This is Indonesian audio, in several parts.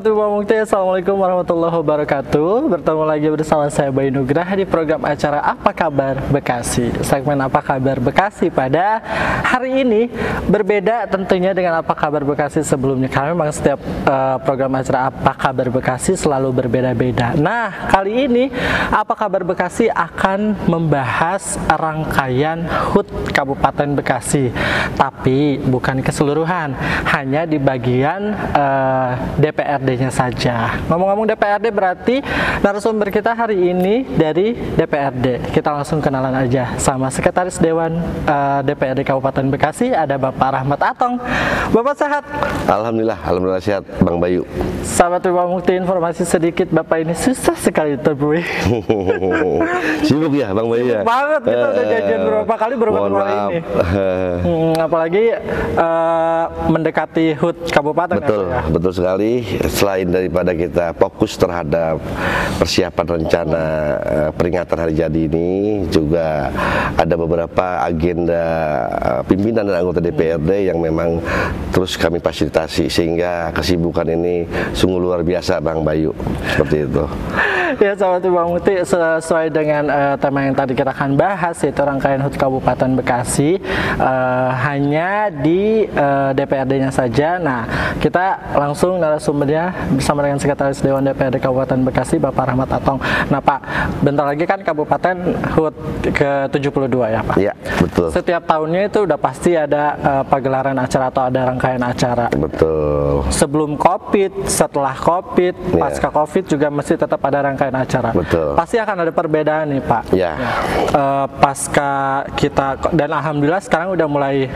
Mukti, Assalamualaikum warahmatullahi wabarakatuh. Bertemu lagi bersama saya Bayu Nugraha di program acara Apa Kabar Bekasi. Segmen Apa Kabar Bekasi pada hari ini berbeda tentunya dengan Apa Kabar Bekasi sebelumnya Karena memang setiap uh, program acara Apa Kabar Bekasi selalu berbeda-beda. Nah, kali ini Apa Kabar Bekasi akan membahas rangkaian HUT Kabupaten Bekasi. Tapi bukan keseluruhan, hanya di bagian uh, DP DPRD-nya saja. Ngomong-ngomong DPRD berarti narasumber kita hari ini dari DPRD. Kita langsung kenalan aja sama Sekretaris Dewan uh, eh, DPRD Kabupaten Bekasi ada Bapak Rahmat Atong. Bapak sehat? Alhamdulillah, alhamdulillah sehat Bang Bayu. Sahabat Bapak Mukti informasi sedikit Bapak ini susah sekali terbuih. Sibuk ya Bang Bayu ya? Banget, kita udah janjian berapa kali berapa kali ini. hmm, apalagi uh, mendekati HUT Kabupaten. Betul, ya, betul sekali selain daripada kita fokus terhadap persiapan rencana uh, peringatan hari jadi ini juga ada beberapa agenda uh, pimpinan dan anggota DPRD yang memang terus kami fasilitasi sehingga kesibukan ini sungguh luar biasa Bang Bayu seperti itu. Ya sahabat Bang Muti sesuai dengan uh, tema yang tadi kita akan bahas yaitu rangkaian HUT Kabupaten Bekasi uh, hanya di uh, DPRD-nya saja. Nah, kita langsung narasumber narasumbernya bersama dengan Sekretaris Dewan DPRD Kabupaten Bekasi Bapak Rahmat Atong. Nah Pak, bentar lagi kan Kabupaten HUT ke-72 ya Pak? Iya, betul. Setiap tahunnya itu udah pasti ada uh, pagelaran acara atau ada rangkaian acara. Betul. Sebelum COVID, setelah COVID, ya. pasca COVID juga masih tetap ada rangkaian acara. Betul. Pasti akan ada perbedaan nih Pak. Ya. Uh, pasca kita dan alhamdulillah sekarang udah mulai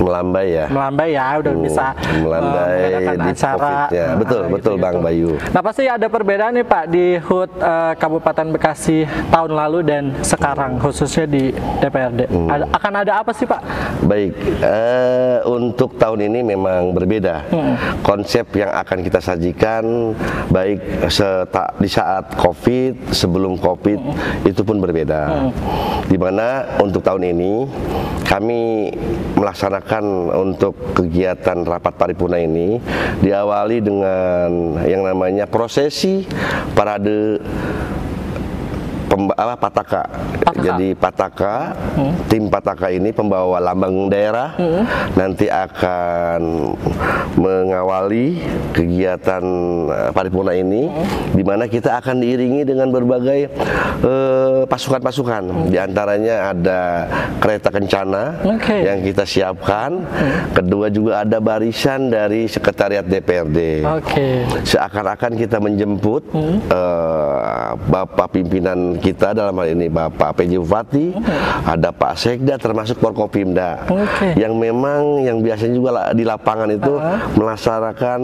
melambai ya. Melambai ya, udah hmm, bisa melambai uh, di acara betul nah, betul gitu, Bang gitu. Bayu. Nah pasti ada perbedaan nih Pak di HUT uh, Kabupaten Bekasi tahun lalu dan sekarang khususnya di DPRD. Hmm. Ada, akan ada apa sih Pak? Baik uh, untuk tahun ini memang berbeda. Hmm. Konsep yang akan kita sajikan baik seta, di saat COVID sebelum COVID hmm. itu pun berbeda. Hmm. Di mana untuk tahun ini kami melaksanakan untuk kegiatan rapat paripurna ini diawali dengan yang namanya prosesi parade apa pataka. pataka. Jadi pataka, hmm. tim pataka ini pembawa lambang daerah hmm. nanti akan mengawali kegiatan eh, paripurna ini hmm. di mana kita akan diiringi dengan berbagai eh, pasukan-pasukan. Uh, hmm. Di antaranya ada kereta kencana okay. yang kita siapkan. Hmm. Kedua juga ada barisan dari sekretariat DPRD. Okay. Seakan-akan kita menjemput hmm. uh, Bapak pimpinan kita dalam hal ini Bapak PJ Bupati, okay. ada Pak Sekda termasuk Forkopimda okay. yang memang yang biasanya juga di lapangan itu uh -huh. melaksanakan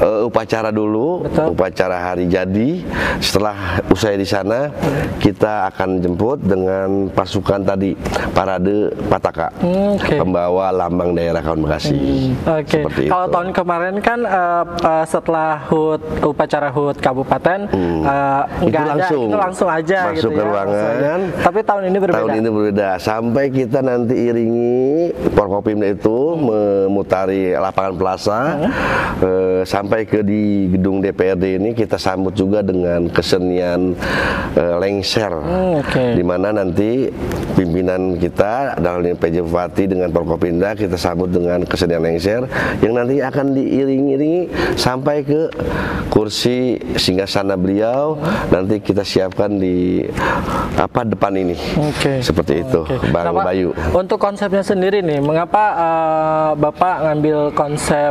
uh, upacara dulu, Betul. upacara hari jadi. Setelah usai di sana, kita akan jemput dengan pasukan tadi parade Pataka, okay. pembawa lambang daerah Kawan Bekasi. Hmm. Oke. Okay. Kalau tahun kemarin kan uh, uh, setelah HUT upacara HUT kabupaten hmm. uh, itu langsung itu langsung aja masuk gitu ke ya, ruangan. Tapi tahun ini berbeda. Tahun ini berbeda. Sampai kita nanti iringi Porkopimda itu memutari lapangan plaza hmm. eh, sampai ke di gedung DPRD ini kita sambut juga dengan kesenian eh, lengser. Hmm, okay. Di mana nanti pimpinan kita dalam ini PJ Bupati dengan Porkopimda kita sambut dengan kesenian lengser yang nanti akan diiring-iringi sampai ke kursi singgasana beliau. Nanti kita siapkan di apa depan ini. Oke. Okay. Seperti itu, okay. Bang nah, Bayu. Untuk konsepnya sendiri nih, mengapa uh, Bapak ngambil konsep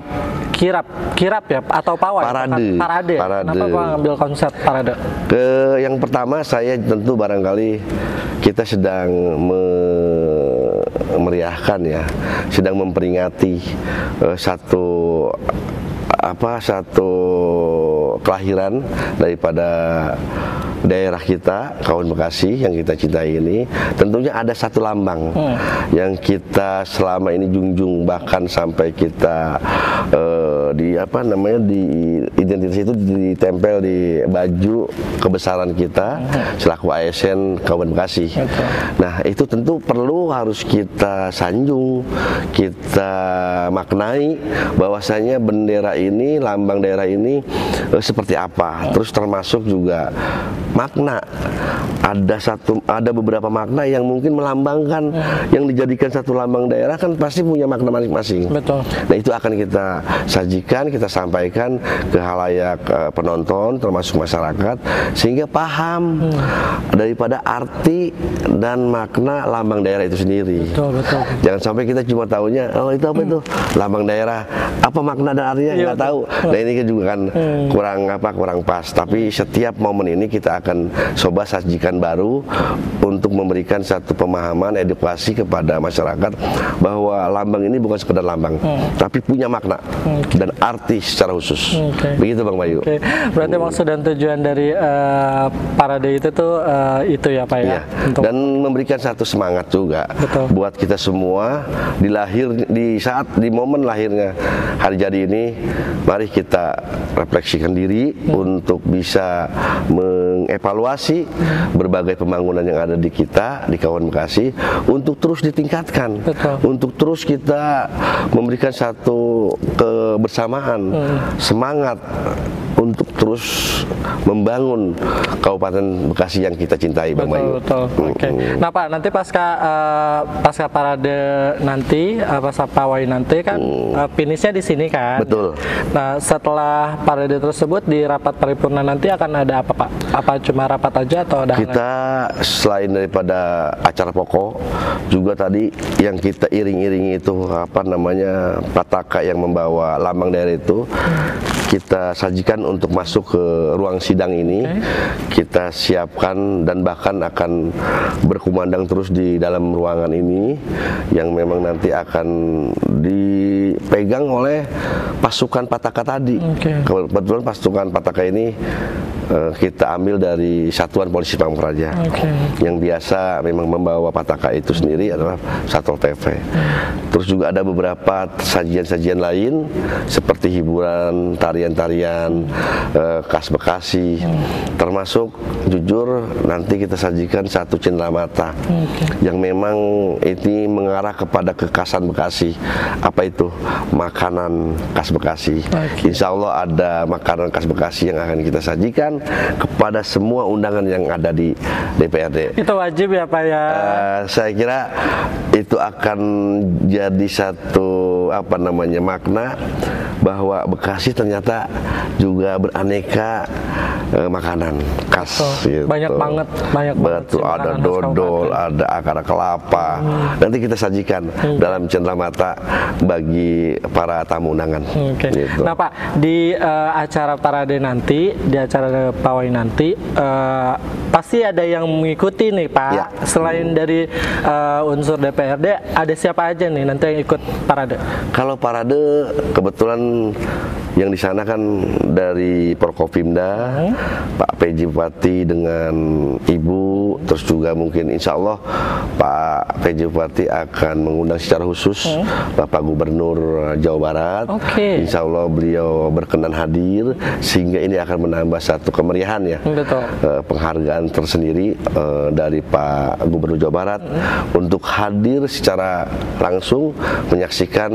kirap, kirap ya atau pawai? Parade. Parade. Parade. Kenapa Bapak ngambil konsep parade? Ke yang pertama saya tentu barangkali kita sedang me meriahkan ya, sedang memperingati uh, satu apa satu kelahiran daripada daerah kita kawan Bekasi yang kita cintai ini tentunya ada satu lambang hmm. yang kita selama ini junjung bahkan sampai kita uh, di apa namanya di identitas itu ditempel di baju kebesaran kita selaku ASN Kabupaten Bekasi. Nah itu tentu perlu harus kita sanjung, kita maknai bahwasanya bendera ini, lambang daerah ini eh, seperti apa. Terus termasuk juga makna. Ada satu, ada beberapa makna yang mungkin melambangkan, yang dijadikan satu lambang daerah kan pasti punya makna masing-masing. Betul. Nah itu akan kita sajikan, kita sampaikan ke halayak eh, penonton termasuk masyarakat sehingga paham daripada arti dan makna lambang daerah itu sendiri. Betul, betul. Jangan sampai kita cuma tahunya oh itu apa itu? Lambang daerah, apa makna dan artinya? Iya, nggak tahu. Nah ini kan juga kan kurang apa kurang pas. Tapi setiap momen ini kita akan coba sajikan baru untuk memberikan satu pemahaman edukasi kepada masyarakat bahwa lambang ini bukan sekedar lambang, tapi punya makna dan arti secara khusus. Oke. Begitu Bang Bayu. Oke, berarti maksud dan tujuan dari eh, parade itu tuh eh, itu ya Pak ya? Iya. Dan memberikan satu semangat juga Betul. buat kita semua di lahir di saat di momen lahirnya hari jadi ini, mari kita refleksikan diri untuk bisa mengevaluasi berbagai pembangunan yang ada di kita di Kabupaten Bekasi untuk terus ditingkatkan, Betul. untuk terus kita memberikan satu kebersamaan, semangat untuk terus membangun Kabupaten Bekasi yang kita cintai, Bang Betul, Bayu. betul. Oke. Nah Pak, nanti pasca eh, pasca parade nanti, uh, pasca pawai nanti kan eh, finishnya di sini kan? Betul. Nah setelah parade tersebut di rapat paripurna nanti akan ada apa Pak? Apa cuma rapat aja atau ada hal? Kita selain daripada acara pokok juga tadi yang kita iring-iringi itu apa namanya pataka yang membawa lambang daerah itu kita sajikan untuk masuk ke ruang sidang ini. Kita siapkan dan bahkan akan berkumandang terus di dalam ruangan ini yang memang nanti akan dipegang oleh pasukan pataka tadi. Oke. kebetulan pasukan pataka ini eh, kita ambil dari Satuan Polisi Pamung Praja Oke. yang biasa memang membawa pataka itu sendiri adalah Satpol PP. Terus juga ada beberapa sajian-sajian lain seperti hiburan, tarian-tarian, eh, khas Bekasi, termasuk jujur nanti kita sajikan satu cenderamata yang memang ini mengarah kepada kekasan Bekasi. Apa itu? Makanan khas Bekasi. Insya Allah ada makanan khas Bekasi yang akan kita sajikan kepada semua undangan yang ada di DPRD. Itu wajib ya Pak ya? Eh, saya kira itu akan jadi satu apa namanya makna bahwa Bekasi ternyata juga beraneka eh, makanan khas Betul. gitu. Banyak banget, banyak banget Betul, sih ada dodol, ada akar kelapa. Nanti kita sajikan dalam cenderamata bagi para tamu undangan. Oke. Gitu. Nah Pak, di eh, acara parade nanti, di acara pawai nanti, eh, pasti ada yang mengikuti nih Pak. Ya. Selain dari eh, unsur DPRD, ada siapa aja nih nanti yang ikut parade? Kalau parade kebetulan yang di sana kan dari Prokopimda, Pak PJ Bupati dengan Ibu, terus juga mungkin Insya Allah Pak PJ Bupati akan mengundang secara khusus Bapak Gubernur Jawa Barat. Oke. Insya Allah beliau berkenan hadir sehingga ini akan menambah satu kemeriahan ya. Betul. Eh, penghargaan tersendiri eh, dari Pak Gubernur Jawa Barat untuk hadir secara langsung menyaksikan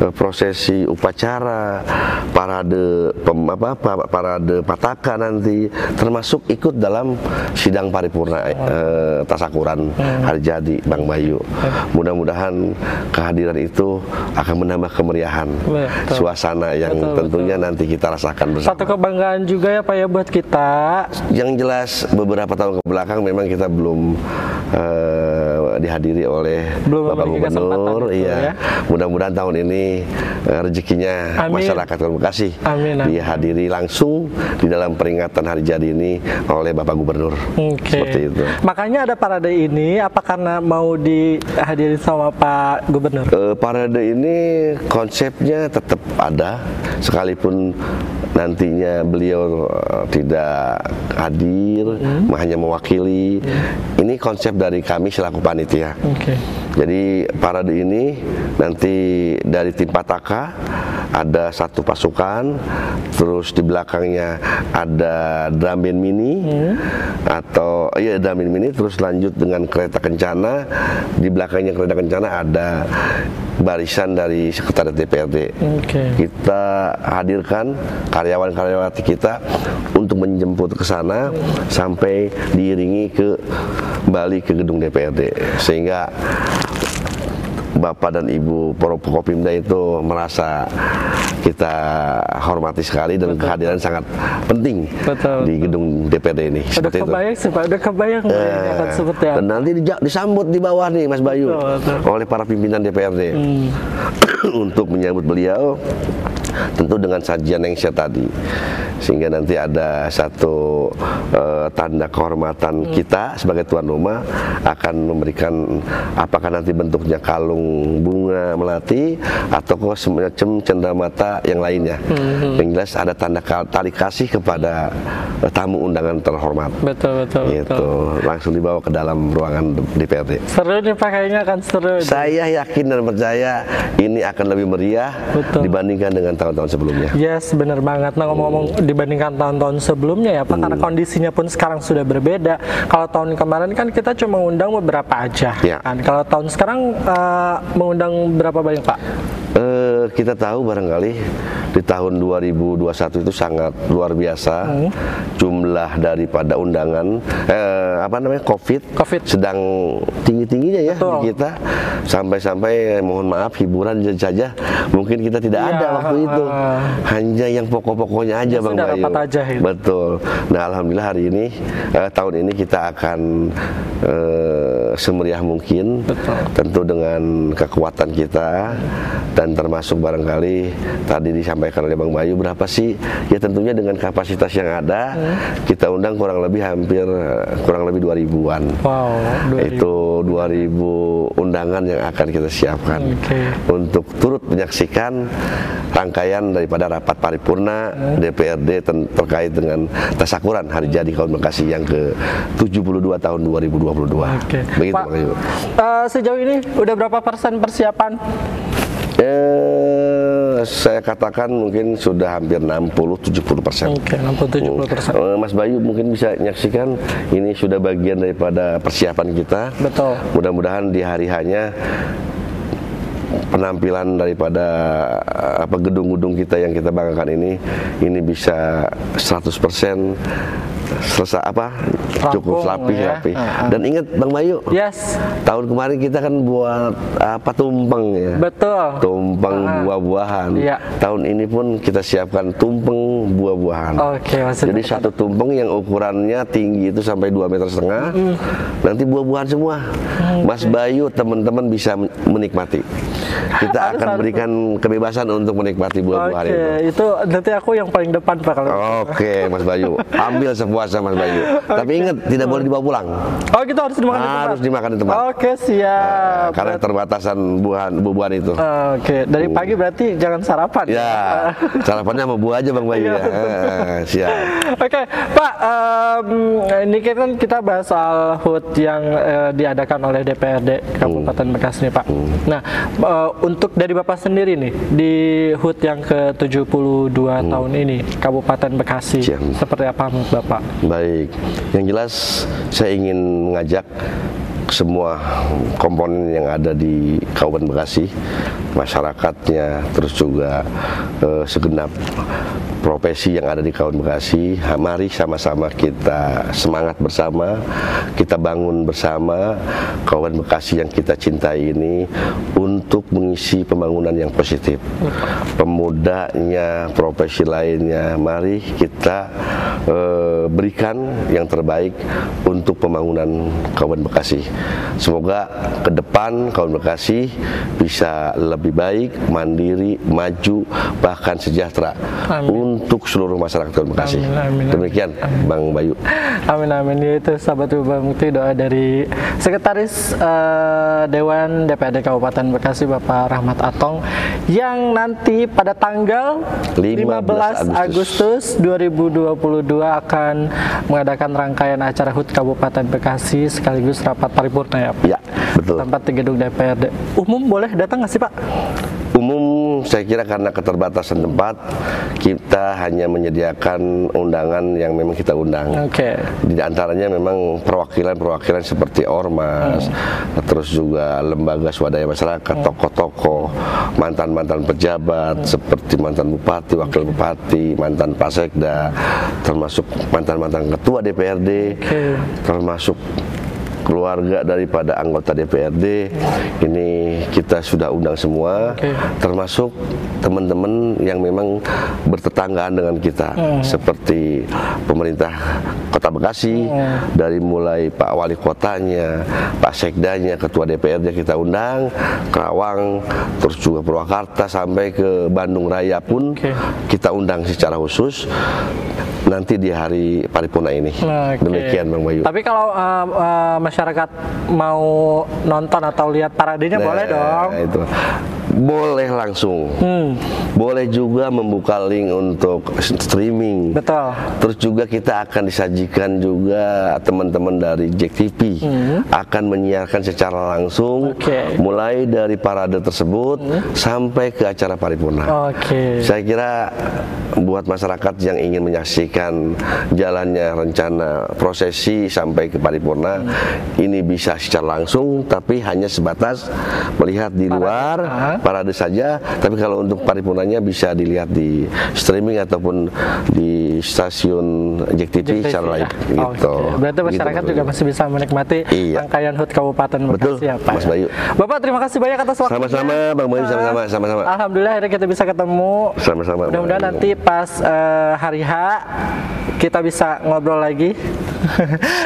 eh, prosesi upacara parade pem, apa, pa- parade pataka nanti termasuk ikut dalam sidang paripurna eh, tasakuran hari jadi Bang Bayu. Mudah-mudahan kehadiran itu akan menambah kemeriahan Betul. suasana yang Betul, tentunya nanti kita rasakan bersama. Satu kebanggaan juga ya Pak ya buat kita. Yang jelas beberapa tahun ke belakang memang kita belum eh, dihadiri oleh Belum Bapak Gubernur. itu, Iya. ya. Mudah-mudahan tahun ini eh, rezekinya Amin. masyarakat Kabupaten Bekasi Amin, amin. dihadiri langsung di dalam peringatan hari jadi ini oleh Bapak Gubernur. Oke. Seperti itu. Makanya ada parade ini apa karena mau dihadiri sama Pak Gubernur? Eh, parade ini konsepnya tetap ada sekalipun nantinya beliau eh, tidak hadir hanya mewakili. Ini konsep dari kami selaku panitia. Oke. jadi parade ini nanti dari tim Pataka ada satu pasukan, terus di belakangnya ada drum band mini atau iya drum band mini, terus lanjut dengan kereta kencana. Di belakangnya kereta kencana ada barisan dari sekretariat DPRD. Oke. Kita hadirkan karyawan-karyawati kita untuk menjemput ke sana sampai diiringi ke Bali ke gedung DPRD sehingga Bapak dan Ibu Porokopimda itu merasa kita hormati sekali dan kehadiran sangat penting Betul. di gedung DPRD ini. Udah Seperti itu. kebayang sih Pak, udah kebayang bayangnya akan Eh, seperti apa. dan nanti disambut di bawah nih Mas Bayu Betul, betul. Hmm. oleh para pimpinan DPRD untuk menyambut beliau tentu dengan sajian yang saya tadi sehingga nanti ada satu eh, tanda kehormatan Hmm. kita sebagai tuan rumah akan memberikan apakah nanti bentuknya kalung bunga melati atau kok semacam cenderamata yang lainnya Hmm, yang jelas ada tanda tali kasih kepada eh, tamu undangan terhormat Betul betul betul. itu langsung dibawa ke dalam ruangan DPRD. Seru nih Pak kayaknya akan seru. Saya yakin dan percaya ini akan lebih meriah Betul. dibandingkan dengan tahun-tahun sebelumnya. Yes, benar banget. Nah, ngomong-ngomong dibandingkan tahun-tahun sebelumnya ya, Pak, karena Hmm. kondisinya pun sekarang sudah berbeda. Kalau tahun kemarin kan kita cuma undang beberapa aja. Ya. Kan? Kalau tahun sekarang eh, mengundang berapa banyak, Pak? Kita tahu barangkali di tahun 2021 itu sangat luar biasa Hmm. jumlah daripada undangan eh, apa namanya COVID, Covid. sedang tinggi-tingginya ya Betul. di kita sampai-sampai eh, mohon maaf hiburan saja mungkin kita tidak Iya, ada waktu itu hanya yang pokok-pokoknya aja Ya Bang Bayu aja betul nah alhamdulillah hari ini eh, tahun ini kita akan eh, semeriah mungkin Betul. tentu dengan kekuatan kita dan termasuk barangkali tadi disampaikan oleh Bang Bayu berapa sih ya tentunya dengan kapasitas yang ada Hmm. kita undang kurang lebih hampir kurang lebih 2000-an Wow, 2000. itu 2000 undangan yang akan kita siapkan Oke. untuk turut menyaksikan rangkaian daripada rapat paripurna DPRD ten- terkait dengan tasakuran hari jadi kaum Bekasi yang ke-72 tahun 2022 Oke. Begitu Pak, eh, sejauh ini udah berapa persen persiapan? Eh, saya katakan mungkin sudah hampir 60-70 persen. Oke, 60-70 persen. Eh, Mas Bayu mungkin bisa menyaksikan ini sudah bagian daripada persiapan kita. Betul. Mudah-mudahan di hari hanya penampilan daripada eh, apa gedung-gedung kita yang kita banggakan ini ini bisa 100% selesai apa cukup Rampung, rapi ya. rapi. Ah, ah. Dan ingat Bang Bayu, Yes, tahun kemarin kita kan buat apa tumpeng ya betul. tumpeng Ah. buah-buahan. Iya. Tahun ini pun kita siapkan tumpeng buah-buahan. Oke, maksudnya Jadi satu tumpeng yang ukurannya tinggi itu sampai 2 meter setengah. Nanti buah-buahan semua. Mas Bayu teman-teman bisa men- menikmati. Kita Harus, akan harus. berikan kebebasan untuk menikmati buah-buahan Oke, itu. itu nanti aku yang paling depan Pak kalau. Oke, Mas Bayu. Ambil sepuasnya Mas Bayu. Tapi ingat tidak boleh dibawa pulang. Oh, gitu harus dimakan di tempat. Harus dimakan di tempat. Oke, siap. Karena terbatasan buahan buah-buahan itu. Oke, dari pagi berarti jangan sarapan. Ya, sarapannya sama buah aja Bang Bayu Iya. ya. Eh, siap. Oke, Pak, em, ini kan kita bahas soal HUT yang eh, diadakan oleh DPRD Kabupaten Hmm. Bekasi nih, Pak. Nah, eh, untuk dari Bapak sendiri nih di HUT yang ke-72 tahun ini Kabupaten Bekasi, Hmm. Siap. seperti apa Bapak? Baik. Yang jelas saya ingin mengajak semua komponen yang ada di Kabupaten Bekasi, masyarakatnya, terus juga eh, segenap profesi yang ada di Kabupaten Bekasi. Mari sama-sama kita semangat bersama, kita bangun bersama Kabupaten Bekasi yang kita cintai ini untuk mengisi pembangunan yang positif. Pemudanya, profesi lainnya, mari kita eh, berikan yang terbaik untuk pembangunan Kabupaten Bekasi. Semoga ke depan Kabupaten Bekasi bisa lebih baik, mandiri, maju, bahkan sejahtera Amin. untuk seluruh masyarakat Kabupaten Bekasi. Amin, amin, amin. Demikian Bang Bayu. Amin amin Ya, itu sahabat Ubah Mukti doa dari Sekretaris eh, Dewan DPRD Kabupaten Bekasi Bapak Rahmat Atong yang nanti pada tanggal 15, 15 Agustus 2022 akan mengadakan rangkaian acara HUT Kabupaten Bekasi sekaligus rapat paripurna ya Pak. Ya, betul. Tempat di gedung DPRD. Umum boleh datang nggak sih Pak? Umum saya kira karena keterbatasan tempat, kita hanya menyediakan undangan yang memang kita undang. Oke. Di antaranya memang perwakilan-perwakilan seperti ormas, terus juga lembaga swadaya masyarakat, tokoh-tokoh, mantan-mantan pejabat seperti mantan bupati, wakil bupati, mantan pasekda, termasuk mantan-mantan ketua DPRD, termasuk keluarga daripada anggota DPRD ini kita sudah undang semua Oke. termasuk teman-teman yang memang bertetanggaan dengan kita seperti pemerintah Kota Bekasi dari mulai Pak Wali Kotanya, Pak Sekdanya, Ketua DPRD kita undang, Kerawang, terus juga Purwakarta sampai ke Bandung Raya pun Oke. kita undang secara khusus nanti di hari paripurna ini. Oke. Demikian Bang Bayu. Tapi kalau uh, uh, masyarakat mau nonton atau lihat paradenya boleh Nah, dong. Itu. Boleh langsung. Hmm, Boleh juga membuka link untuk streaming. betul. Terus juga kita akan disajikan juga teman-teman dari Jack TV akan menyiarkan secara langsung Hmm. Oke. mulai dari parade tersebut sampai ke acara paripurna. Oke. Saya kira buat masyarakat yang ingin menyaksikan jalannya rencana prosesi sampai ke paripurna ini bisa secara langsung tapi hanya sebatas melihat di luar. Parade saja tapi kalau untuk paripurnanya bisa dilihat di streaming ataupun di stasiun Jack TV JTV secara ya? live gitu. Oke. Berarti masyarakat Gitu, juga Mas masih bisa menikmati Iya. rangkaian HUT Kabupaten Betul, Bekasi ya Pak. Mas Bayu. Bapak terima kasih banyak atas waktunya. Sama-sama, Bang Bayu, sama-sama, sama-sama. Alhamdulillah akhirnya kita bisa ketemu. Sama-sama, Mudah-mudahan nanti pas eh, hari H kita bisa ngobrol lagi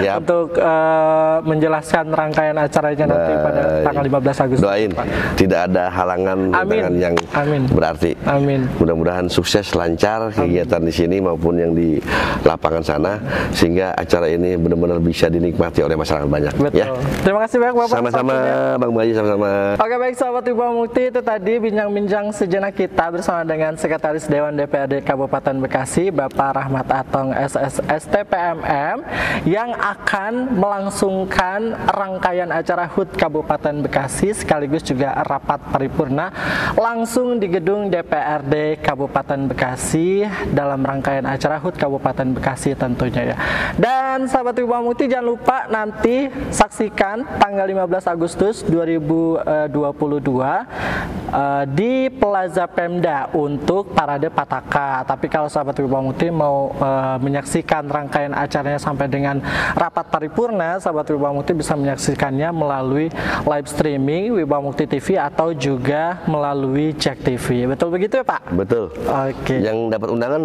Siap. untuk eh, menjelaskan rangkaian acaranya nanti pada tanggal 15 Agustus. Doain tidak ada halangan Amin. yang Amin. berarti. Amin. Mudah-mudahan sukses lancar kegiatan di sini maupun yang di lapangan sana sehingga acara ini benar-benar bisa dinikmati oleh masyarakat banyak Betul. ya. Terima kasih banyak Bapak. Sama-sama. Bang Bayu sama-sama. Oke baik sahabat Ibu Mukti itu tadi bincang-bincang sejenak kita bersama dengan Sekretaris Dewan DPRD Kabupaten Bekasi Bapak Rahmat Atong SSSTPMM yang akan melangsungkan rangkaian acara HUT Kabupaten Bekasi sekaligus juga rapat paripurna langsung di gedung DPRD Kabupaten Bekasi dalam rangkaian acara HUT Kabupaten Bekasi tentunya ya. Dan sahabat Ibu Mukti jangan lupa nanti saksikan tanggal 15 Agustus 2022 eh, di Plaza Pemda untuk parade Pataka. Tapi kalau sahabat Wibawa Mukti mau eh, menyaksikan rangkaian acaranya sampai dengan rapat paripurna, sahabat Wibawa Mukti bisa menyaksikannya melalui live streaming Wibawa Mukti TV atau juga melalui Jack TV. Betul begitu ya Pak? Betul. Oke. Yang dapat undangan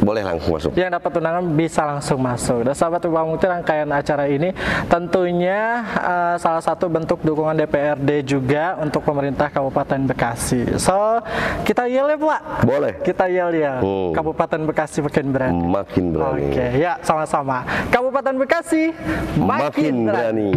boleh langsung masuk. yang dapat undangan bisa langsung masuk. Dan sahabat Ubah Mukti rangkaian acara ini tentunya eh, salah satu bentuk dukungan DPRD juga untuk pemerintah Kabupaten Bekasi. So kita yel ya Pak. Boleh. Kita yel ya. Hmm. Kabupaten Bekasi makin berani. Makin berani. Oke ya sama-sama. Kabupaten Bekasi makin, Makin berani.